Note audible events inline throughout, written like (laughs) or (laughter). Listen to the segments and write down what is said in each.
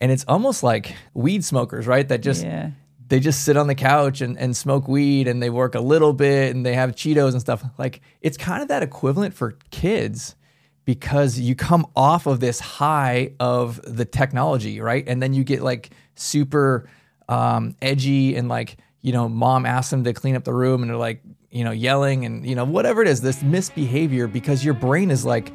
and it's almost like weed smokers, right? That just Yeah. they just sit on the couch and, and smoke weed and they work a little bit and they have Cheetos and stuff. Like it's kind of that equivalent for kids because you come off of this high of the technology, right? And then you get like super um, edgy and like, you know, mom asks them to clean up the room and they're like, you know, yelling and, you know, whatever it is, this misbehavior because your brain is like,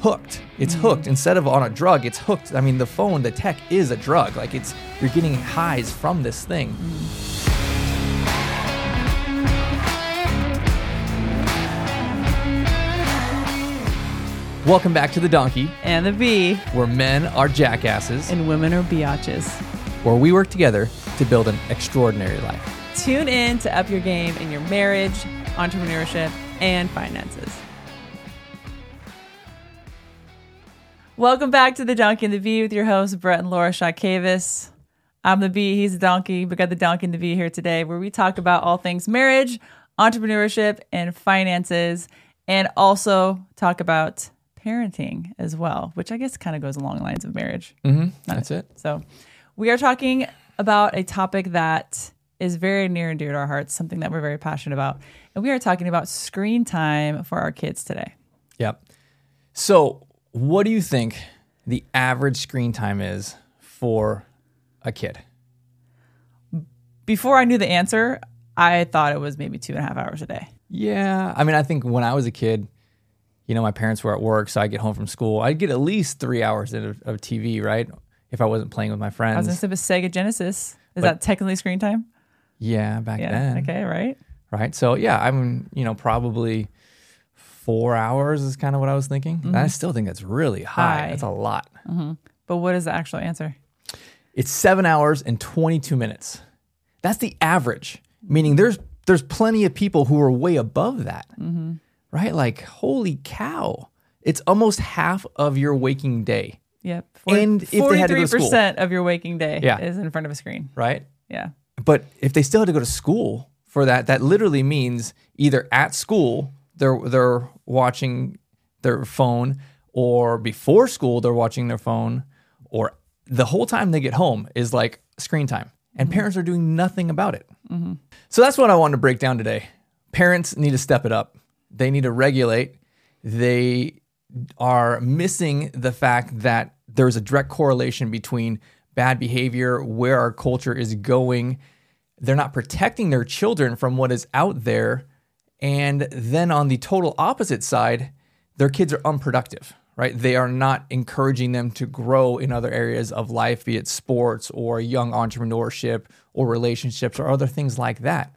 hooked. It's mm. hooked. Instead of on a drug, it's hooked. I mean, the phone, the tech is a drug. Like it's you're getting highs from this thing. Mm. Welcome back to the Donkey, And the B. where men are jackasses, And women are biatches. where we work together to build an extraordinary life. Tune in to up your game in your marriage, entrepreneurship, and finances. Welcome back to the Donkey and the Bee with your hosts, Brett and Laura Chotkevys. I'm the bee, he's the donkey. We got the donkey and the bee here today, where we talk about all things marriage, entrepreneurship, and finances, and also talk about parenting as well, which I guess kind of goes along the lines of marriage. Mm-hmm. That's it. So, we are talking about a topic that is very near and dear to our hearts, something that we're very passionate about. And we are talking about screen time for our kids today. Yep. So, what do you think the average screen time is for a kid? Before I knew the answer, I thought it was maybe two and a half hours a day. Yeah. I mean, I think when I was a kid, you know, my parents were at work, so I get home from school. I'd get at least three hours of, of TV, right? If I wasn't playing with my friends. I was going to say with Sega Genesis. Is But- that technically screen time? yeah, back Yeah. then. Okay, right? Right. So, yeah, I'm, you know, probably four hours is kind of what I was thinking. And I still think that's really high. Mm-hmm. High. That's a lot. But what is the actual answer? It's seven hours and 22 minutes. That's the average, meaning there's there's plenty of people who are way above that, Mm-hmm. right? Like, holy cow, it's almost half of your waking day, Yep. And if they had to go to school. 43% of your waking day Yeah. is in front of a screen. right? Yeah. But if they still had to go to school for that, that literally means either at school they're they're watching their phone, or before school they're watching their phone, or the whole time they get home is like screen time, and mm-hmm. parents are doing nothing about it. Mm-hmm. So that's what I wanted to break down today. Parents need to step it up. They need to regulate. They are missing the fact that there's a direct correlation between bad behavior, where our culture is going. They're not protecting their children from what is out there. And then on the total opposite side, their kids are unproductive, right? They are not encouraging them to grow in other areas of life, be it sports or young entrepreneurship or relationships or other things like that.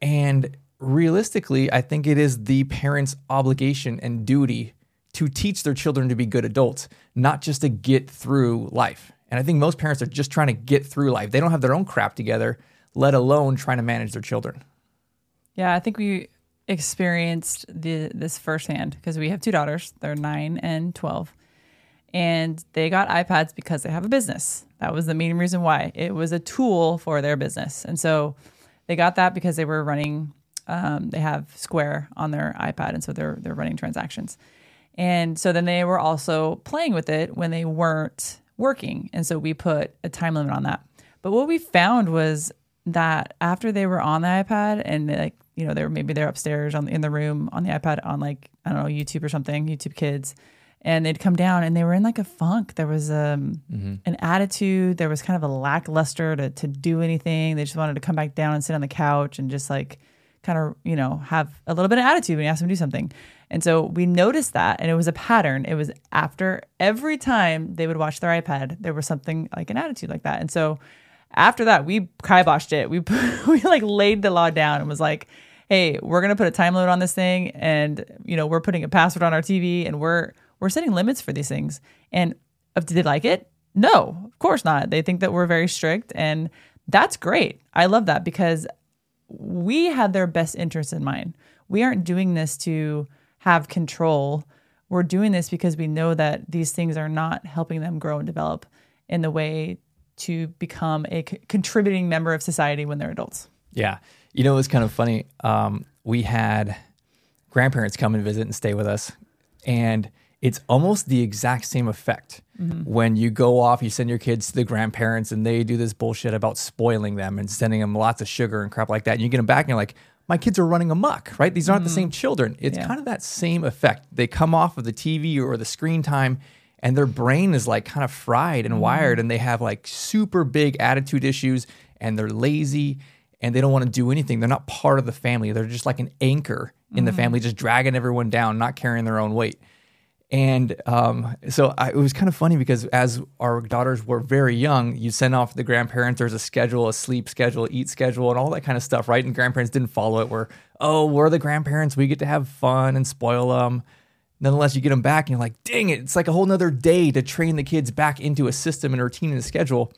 And realistically, I think it is the parents' obligation and duty to teach their children to be good adults, not just to get through life. And I think most parents are just trying to get through life. They don't have their own crap together, let alone trying to manage their children. Yeah, I think we experienced the this firsthand because we have two daughters. They're nine and twelve, and they got iPads because they have a business. That was the main reason why. It was a tool for their business, and so they got that because they were running. Um, they have Square on their iPad, and so they're they're running transactions. And so then they were also playing with it when they weren't working. And so we put a time limit on that. But what we found was that after they were on the iPad and like, you know, they were maybe they're upstairs on in the room on the iPad on like, I don't know, YouTube or something, YouTube kids. And they'd come down and they were in like a funk. There was um, an attitude. There was kind of a lackluster to, to do anything. They just wanted to come back down and sit on the couch and just like kind of, you know, have a little bit of attitude when you ask them to do something. And so we noticed that, and it was a pattern. It was after every time they would watch their iPad, there was something like an attitude like that. And so after that, we kiboshed it. We (laughs) we like laid the law down and was like, "Hey, we're gonna put a time limit on this thing, and you know, we're putting a password on our TV, and we're we're setting limits for these things." And uh, did they like it? No, of course not. They think that we're very strict, and that's great. I love that because we had their best interests in mind. We aren't doing this to have control. We're doing this because we know that these things are not helping them grow and develop in the way to become a c- contributing member of society when they're adults. Yeah. You know, it was kind of funny. Um, we had grandparents come and visit and stay with us. And it's almost the exact same effect when you go off, you send your kids to the grandparents and they do this bullshit about spoiling them and sending them lots of sugar and crap like that. And you get them back and you're like, my kids are running amok, right? These aren't the same children. It's Yeah. kind of that same effect. They come off of the TV or the screen time and their brain is like kind of fried and wired and they have like super big attitude issues and they're lazy and they don't want to do anything. They're not part of the family. They're just like an anchor in the family, just dragging everyone down, not carrying their own weight. And um, so I, it was kind of funny because as our daughters were very young, you send off the grandparents. There's a schedule, a sleep schedule, eat schedule, and all that kind of stuff, right? And grandparents didn't follow it. Where oh, we're the grandparents, we get to have fun and spoil them. Nonetheless, you get them back, and you're like, dang it! It's like a whole nother day to train the kids back into a system and a routine and a schedule.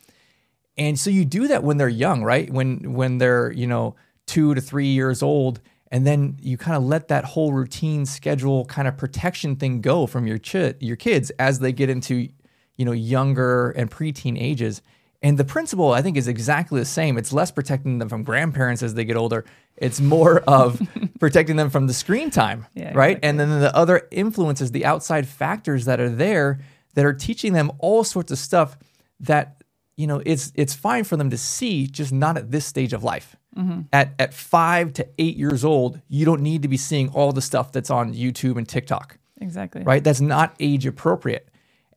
And so you do that when they're young, right? When when they're, you know, 2 to 3 years old and then you kind of let that whole routine schedule kind of protection thing go from your your kids as they get into, you know, younger and preteen ages. And the principle I think is exactly the same. It's less protecting them from grandparents as they get older. It's more (laughs) of protecting them from the screen time, Yeah, right? exactly. And then the other influences, the outside factors that are there that are teaching them all sorts of stuff that you know it's it's fine for them to see just not at this stage of life mm-hmm. at at five to eight years old you don't need to be seeing all the stuff that's on youtube and tiktok Exactly. right that's not age appropriate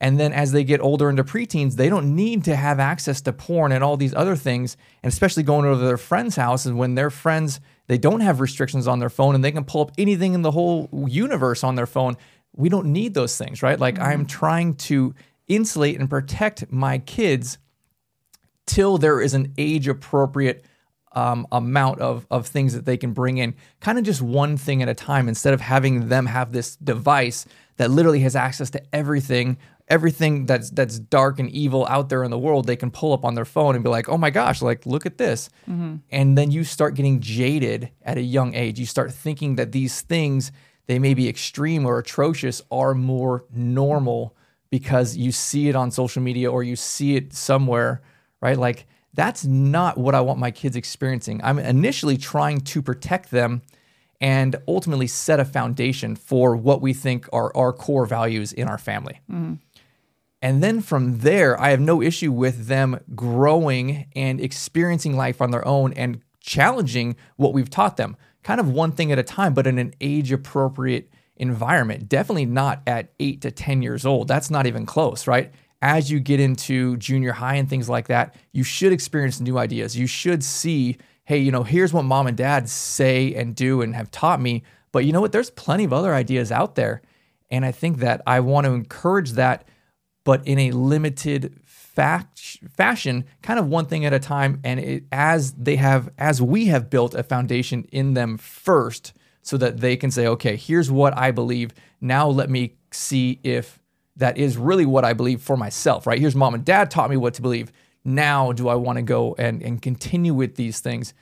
and then as they get older into preteens they don't need to have access to porn and all these other things and especially going over to their friends house and when their friends they don't have restrictions on their phone and they can pull up anything in the whole universe on their phone we don't need those things right? Like i'm trying to insulate and protect my kids till there is an age appropriate um, amount of, of things that they can bring in, kind of just one thing at a time, instead of having them have this device that literally has access to everything, everything that's that's dark and evil out there in the world. They can pull up on their phone and be like, "Oh my gosh, like look at this," mm-hmm. and then you start getting jaded at a young age. You start thinking that these things they may be extreme or atrocious are more normal because you see it on social media or you see it somewhere right? Like that's not what I want my kids experiencing. I'm initially trying to protect them and ultimately set a foundation for what we think are our core values in our family. Mm-hmm. And then from there, I have no issue with them growing and experiencing life on their own and challenging what we've taught them, kind of one thing at a time, but in an age appropriate environment. Definitely not at eight to 10 years old. That's not even close, right? As you get into junior high and things like that, you should experience new ideas. You should see, hey, you know, here's what mom and dad say and do and have taught me. But you know what? There's plenty of other ideas out there. And I think that I want to encourage that but in a limited fact, fashion, kind of one thing at a time. And it, as they have, as we have built a foundation in them first, so that they can say, okay, here's what I believe. Now let me see if that is really what I believe for myself, right? Here's mom and dad taught me what to believe. Now do I want to go and, and continue with these things?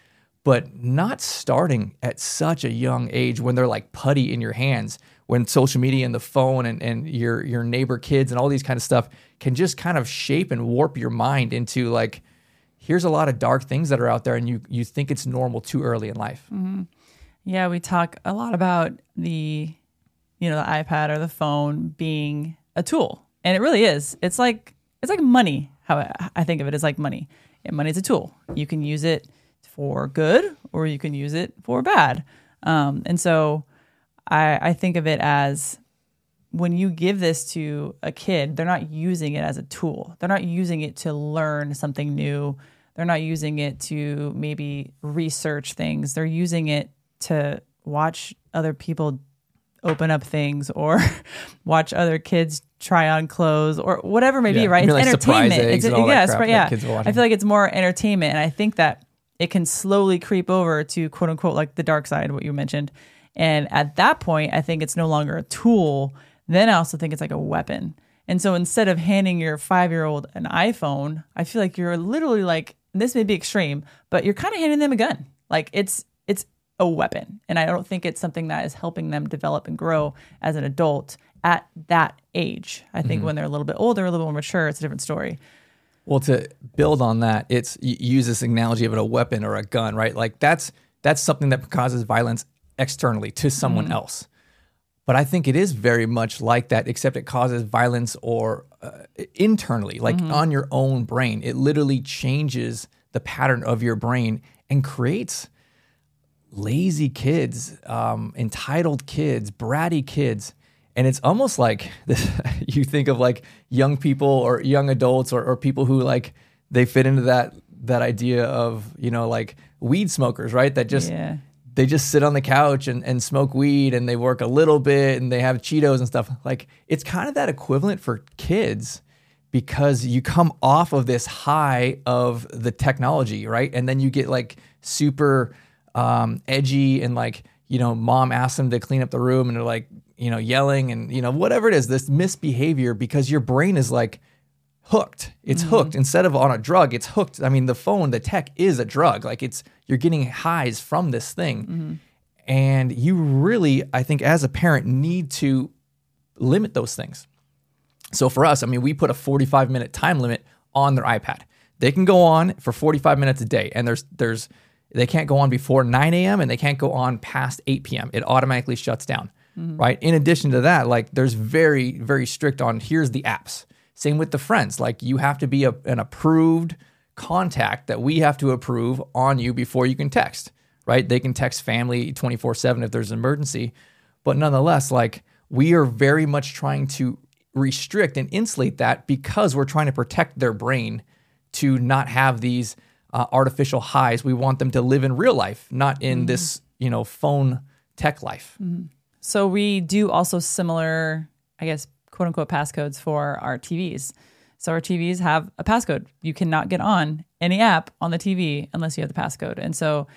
But not starting at such a young age when they're like putty in your hands, when social media and the phone and, and your your neighbor kids and all these kind of stuff can just kind of shape and warp your mind into like, here's a lot of dark things that are out there and you you think it's normal too early in life. Yeah, we talk a lot about the, you know, the iPad or the phone being a tool, and it really is. It's like it's like money. How I- I think of it is like money. And money is a tool. You can use it for good, or you can use it for bad. Um, and so, I I think of it as when you give this to a kid, they're not using it as a tool. They're not using it to learn something new. They're not using it to maybe research things. They're using it to watch other people open up things or (laughs) watch other kids try on clothes or whatever it may Yeah, be, right? mean It's like entertainment. It's and yes, right, yeah. I feel like it's more entertainment, and I think that it can slowly creep over to quote unquote like the dark side, what you mentioned. And at that point, I think it's no longer a tool. Then I also think it's like a weapon. And so instead of handing your five year old an iPhone, I feel like you're literally like this may be extreme, but you're kind of handing them a gun. Like it's it's a weapon. And I don't think it's something that is helping them develop and grow as an adult at that age. I think mm-hmm. when they're a little bit older, a little more mature, it's a different story. Well, to build on that, it's you use this analogy of it a weapon or a gun, right? Like that's that's something that causes violence externally to someone else. But I think it is very much like that, except it causes violence or uh, internally, like on your own brain. It literally changes the pattern of your brain and creates lazy kids, um, entitled kids, bratty kids. And it's almost like this, (laughs) you think of like young people or young adults or, or people who like they fit into that that idea of you know like weed smokers, right? That just Yeah. They just sit on the couch and, and smoke weed and they work a little bit and they have Cheetos and stuff. Like it's kind of that equivalent for kids because you come off of this high of the technology, right? And then you get like super um, edgy and like, you know, mom asks them to clean up the room and they're like, you know, yelling and, you know, whatever it is, this misbehavior because your brain is like, hooked. It's mm-hmm. hooked instead of on a drug. It's hooked. I mean, the phone, the tech is a drug. Like it's you're getting highs from this thing, mm-hmm. and you really, I think, as a parent, need to limit those things. So for us, I mean, we put a 45 minute time limit on their iPad. They can go on for 45 minutes a day, and there's there's they can't go on before 9 a.m. and they can't go on past 8 p.m. It automatically shuts down, mm-hmm. right? In addition to that, like there's very very strict on here's the apps. Same with the friends. Like you have to be a, an approved contact that we have to approve on you before you can text, right? They can text family 24 7 if there's an emergency. But nonetheless, like we are very much trying to restrict and insulate that because we're trying to protect their brain to not have these uh, artificial highs. We want them to live in real life, not in this, you know, phone tech life. So we do also similar, I guess, quote unquote passcodes for our TVs. So our TVs have a passcode. You cannot get on any app on the TV unless you have the passcode. And so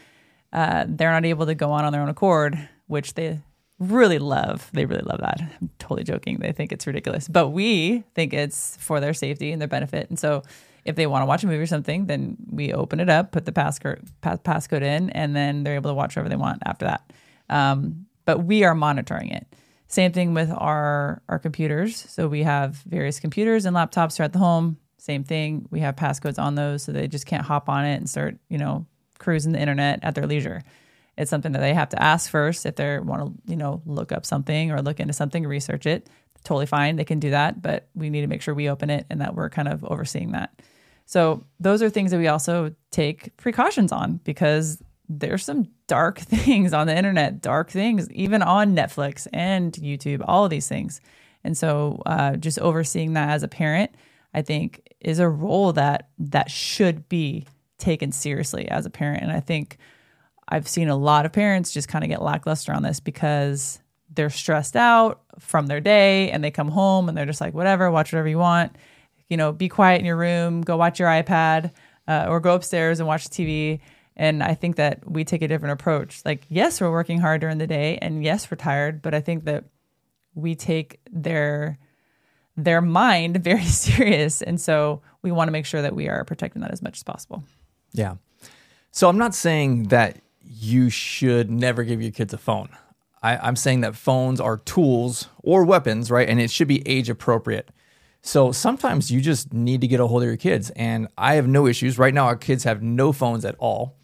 uh, they're not able to go on on their own accord, which they really love. They really love that. I'm totally joking. They think it's ridiculous, but we think it's for their safety and their benefit. And so if they want to watch a movie or something, then we open it up, put the passcode pass, passcode in, and then they're able to watch whatever they want after that. Um, but we are monitoring it. Same thing with our our computers. So we have various computers and laptops throughout the home. Same thing. We have passcodes on those, so they just can't hop on it and start, you know, cruising the internet at their leisure. It's something that they have to ask first if they want to, you know, look up something or look into something, research it. Totally fine, they can do that, but we need to make sure we open it and that we're kind of overseeing that. So those are things that we also take precautions on because there's some dark (laughs) things on the internet, dark things, even on Netflix and YouTube, all of these things. And so uh, just overseeing that as a parent, I think is a role that that should be taken seriously as a parent. And I think I've seen a lot of parents just kind of get lackluster on this because they're stressed out from their day and they come home and they're just like, whatever, watch whatever you want. You know, be quiet in your room, go watch your iPad, uh, or go upstairs and watch TV. And I think that we take a different approach. Like, yes, we're working hard during the day, and yes, we're tired, but I think that we take their their mind (laughs) very (laughs) serious, and so we want to make sure that we are protecting that as much as possible. Yeah. So I'm not saying that you should never give your kids a phone. I, I'm saying that phones are tools or weapons, right? And it should be age appropriate. So sometimes you just need to get a hold of your kids. And I have no issues. Right now, our kids have no phones at all.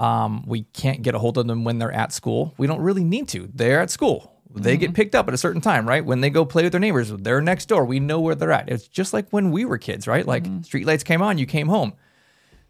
Um, we can't get a hold of them when they're at school. We don't really need to. They're at school. They get picked up at a certain time, right? When they go play with their neighbors, they're next door. We know where they're at. It's just like when we were kids, right? Like street lights came on, you came home.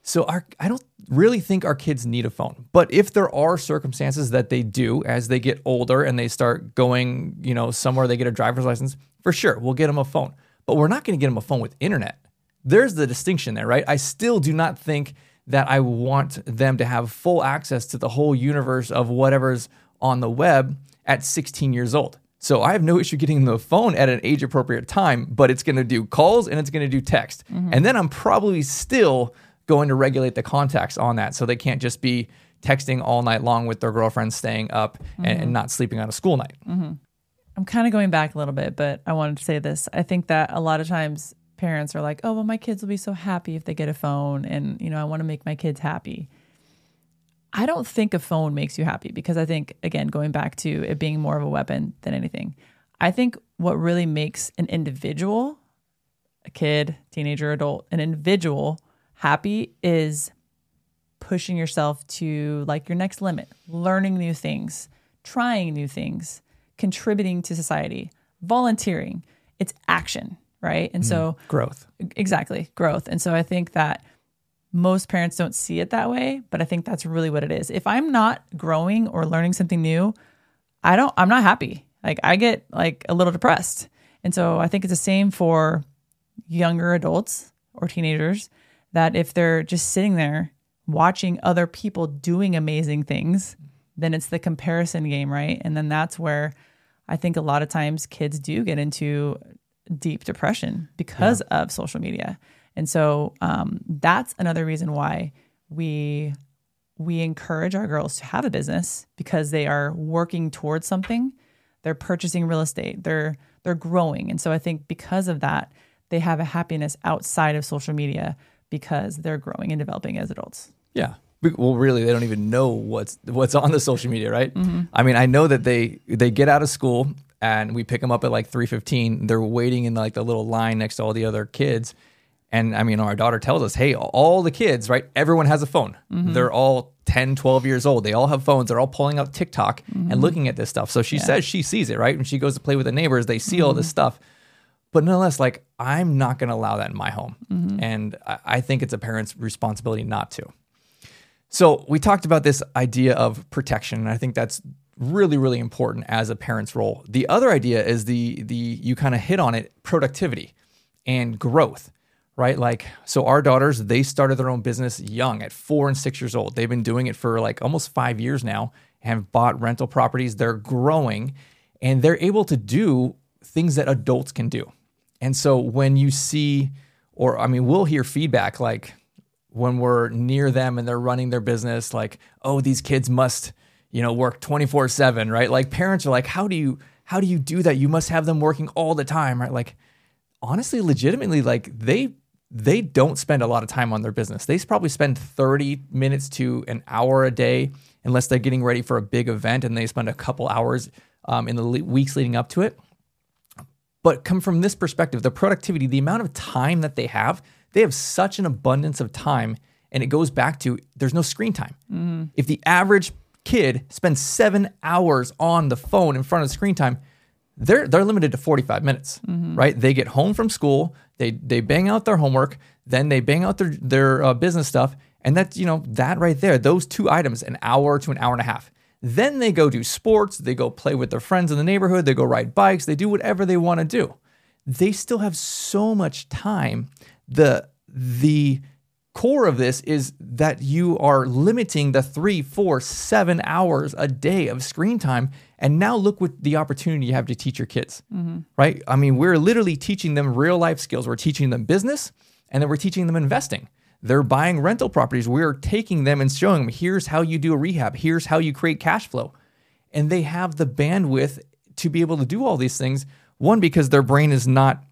So our, I don't really think our kids need a phone. But if there are circumstances that they do as they get older and they start going, you know, somewhere they get a driver's license, for sure, we'll get them a phone. But we're not going to get them a phone with internet. There's the distinction there, right? I still do not think that I want them to have full access to the whole universe of whatever's on the web at 16 years old. So I have no issue getting them a phone at an age appropriate time, but it's going to do calls and it's going to do text. Mm-hmm. And then I'm probably still going to regulate the contacts on that so they can't just be texting all night long with their girlfriends staying up and, and mm-hmm. not sleeping on a school night. Mm-hmm. I'm kind of going back a little bit, but I wanted to say this. I think that a lot of times parents are like, "Oh, well, my kids will be so happy if they get a phone, and you know, I want to make my kids happy." I don't think a phone makes you happy because I think, again, going back to it being more of a weapon than anything, I think what really makes an individual, a kid, teenager, adult, an individual happy is pushing yourself to like your next limit, learning new things, trying new things, contributing to society, volunteering, it's action, right? And mm-hmm. so Growth. exactly growth. And so i think that most parents don't see it that way but i think that's really what it is. If i'm not growing or learning something new i don't i'm not happy. Like i get like a little depressed. And so i think it's the same for younger adults or teenagers that if they're just sitting there watching other people doing amazing things then it's the comparison game right? And then that's where i think a lot of times kids do get into deep depression because of social media. And so um, that's another reason why we we encourage our girls to have a business because they are working towards something. They're purchasing real estate. They're they're growing. And so I think because of that, they have a happiness outside of social media because they're growing and developing as adults. Yeah. Well, really, they don't even know what's what's on the social media, right? I mean, I know that they they get out of school and we pick them up at like three fifteen. They're waiting in like the little line next to all the other kids, and I mean, our daughter tells us, "Hey, all the kids, right? Everyone has a phone. Mm-hmm. They're all 10, 12 years old. They all have phones. They're all pulling out TikTok and mm-hmm. looking at this stuff." So she says she sees it, right? When she goes to play with the neighbors, they see all this mm-hmm. stuff but nonetheless, like I'm not going to allow that in my home, and I, I think it's a parent's responsibility not to. So we talked about this idea of protection, and I think that's really, really important as a parent's role. The other idea is the the you kind of hit on it, productivity and growth, right? Like so, our daughters they started their own business young, at four and six years old. They've been doing it for like almost five years now, have bought rental properties. They're growing, and they're able to do things that adults can do. And so when you see, or I mean, we'll hear feedback like when we're near them and they're running their business, like, oh, these kids must, you know, work 24 seven, right? Like parents are like, how do you, how do you do that? You must have them working all the time, right? Like, honestly, legitimately, like they, they don't spend a lot of time on their business. They probably spend 30 minutes to an hour a day, unless they're getting ready for a big event and they spend a couple hours um, in the le- weeks leading up to it but come from this perspective the productivity the amount of time that they have they have such an abundance of time and it goes back to there's no screen time if the average kid spends seven hours on the phone in front of the screen time they're they're limited to 45 minutes right they get home from school they they bang out their homework then they bang out their their uh, business stuff and that's you know that right there those two items an hour to an hour and a half then they go do sports, they go play with their friends in the neighborhood, they go ride bikes, they do whatever they want to do. They still have so much time. The the core of this is that you are limiting the three, four, seven hours a day of screen time. And now look what the opportunity you have to teach your kids, mm-hmm. right? I mean, we're literally teaching them real life skills. We're teaching them business and then we're teaching them investing. They're buying rental properties. We're taking them and showing them here's how you do a rehab, here's how you create cash flow. And they have the bandwidth to be able to do all these things. One, because their brain is not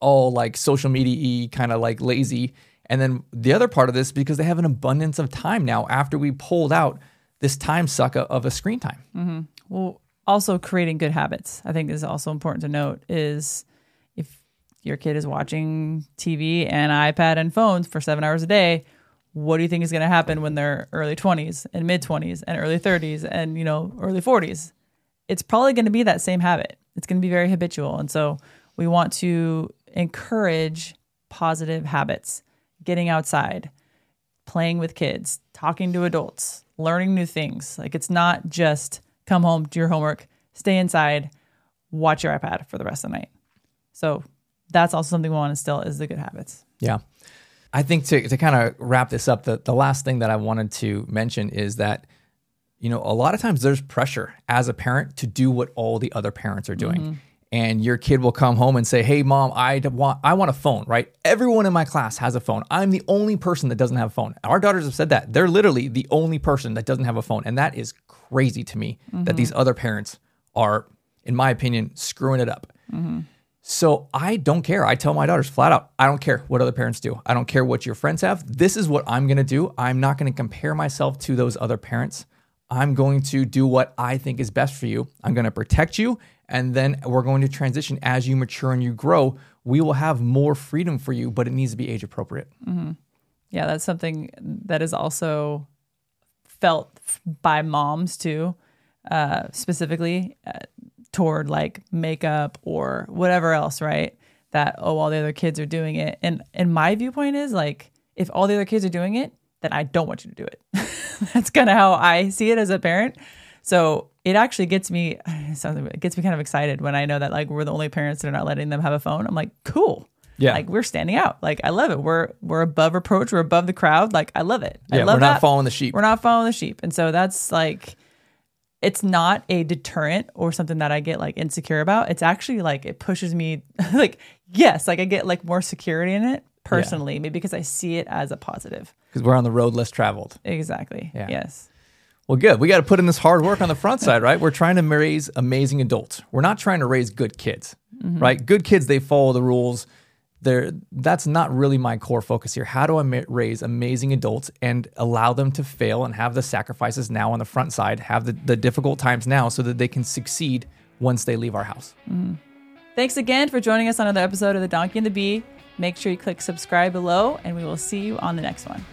all like social media kind of like lazy. And then the other part of this, because they have an abundance of time now after we pulled out this time suck of a screen time. Mm-hmm. Well, also creating good habits, I think is also important to note is if your kid is watching TV and iPad and phones for seven hours a day, what do you think is going to happen when they're early 20s and mid 20s and early 30s and, you know, early 40s? It's probably going to be that same habit. It's going to be very habitual. And so we want to encourage positive habits, getting outside, playing with kids, talking to adults, learning new things. Like it's not just come home, do your homework, stay inside, watch your iPad for the rest of the night. So that's also something we want to instill is the good habits. Yeah. I think to, to kind of wrap this up, the, the last thing that I wanted to mention is that, you know, a lot of times there's pressure as a parent to do what all the other parents are doing. Mm-hmm. And your kid will come home and say, Hey, mom, I want, I want a phone, right? Everyone in my class has a phone. I'm the only person that doesn't have a phone. Our daughters have said that. They're literally the only person that doesn't have a phone. And that is crazy to me that these mm-hmm. other parents are, in my opinion, screwing it up. Mm-hmm. So I don't care. I tell my daughters flat out, I don't care what other parents do. I don't care what your friends have. This is what I'm going to do. I'm not going to compare myself to those other parents. I'm going to do what I think is best for you. I'm going to protect you. And then we're going to transition as you mature and you grow. We will have more freedom for you, but it needs to be age appropriate. Yeah, that's something that is also felt by moms too, uh, specifically. Uh, toward like makeup or whatever else, right? That oh, all the other kids are doing it, and and my viewpoint is like, if all the other kids are doing it, then I don't want you to do it. (laughs) That's kind of how I see it as a parent. So it actually gets me (sighs) it it gets me kind of excited when I know that like we're the only parents that are not letting them have a phone. I'm like, cool. Yeah. Like we're standing out. Like I love it. We're we're above reproach. We're above the crowd. Like I love it. I Yeah, love we're not that. following the sheep. We're not following the sheep. And so that's like it's not a deterrent or something that I get like insecure about. It's actually like it pushes me (laughs) like yes, like I get like more security in it personally, maybe because I see it as a positive. because we're on the road less traveled. Exactly. Yeah. Yes. Well, good. We got to put in this hard work on the front side, right? We're trying to raise amazing adults. We're not trying to raise good kids, mm-hmm. right? Good kids, they follow the rules. They're, that's not really my core focus here. How do I ma- raise amazing adults and allow them to fail and have the sacrifices now on the front side, have the, the difficult times now so that they can succeed once they leave our house? Mm-hmm. Thanks again for joining us on another episode of The Donkey and the Bee. Make sure you click subscribe below, and we will see you on the next one.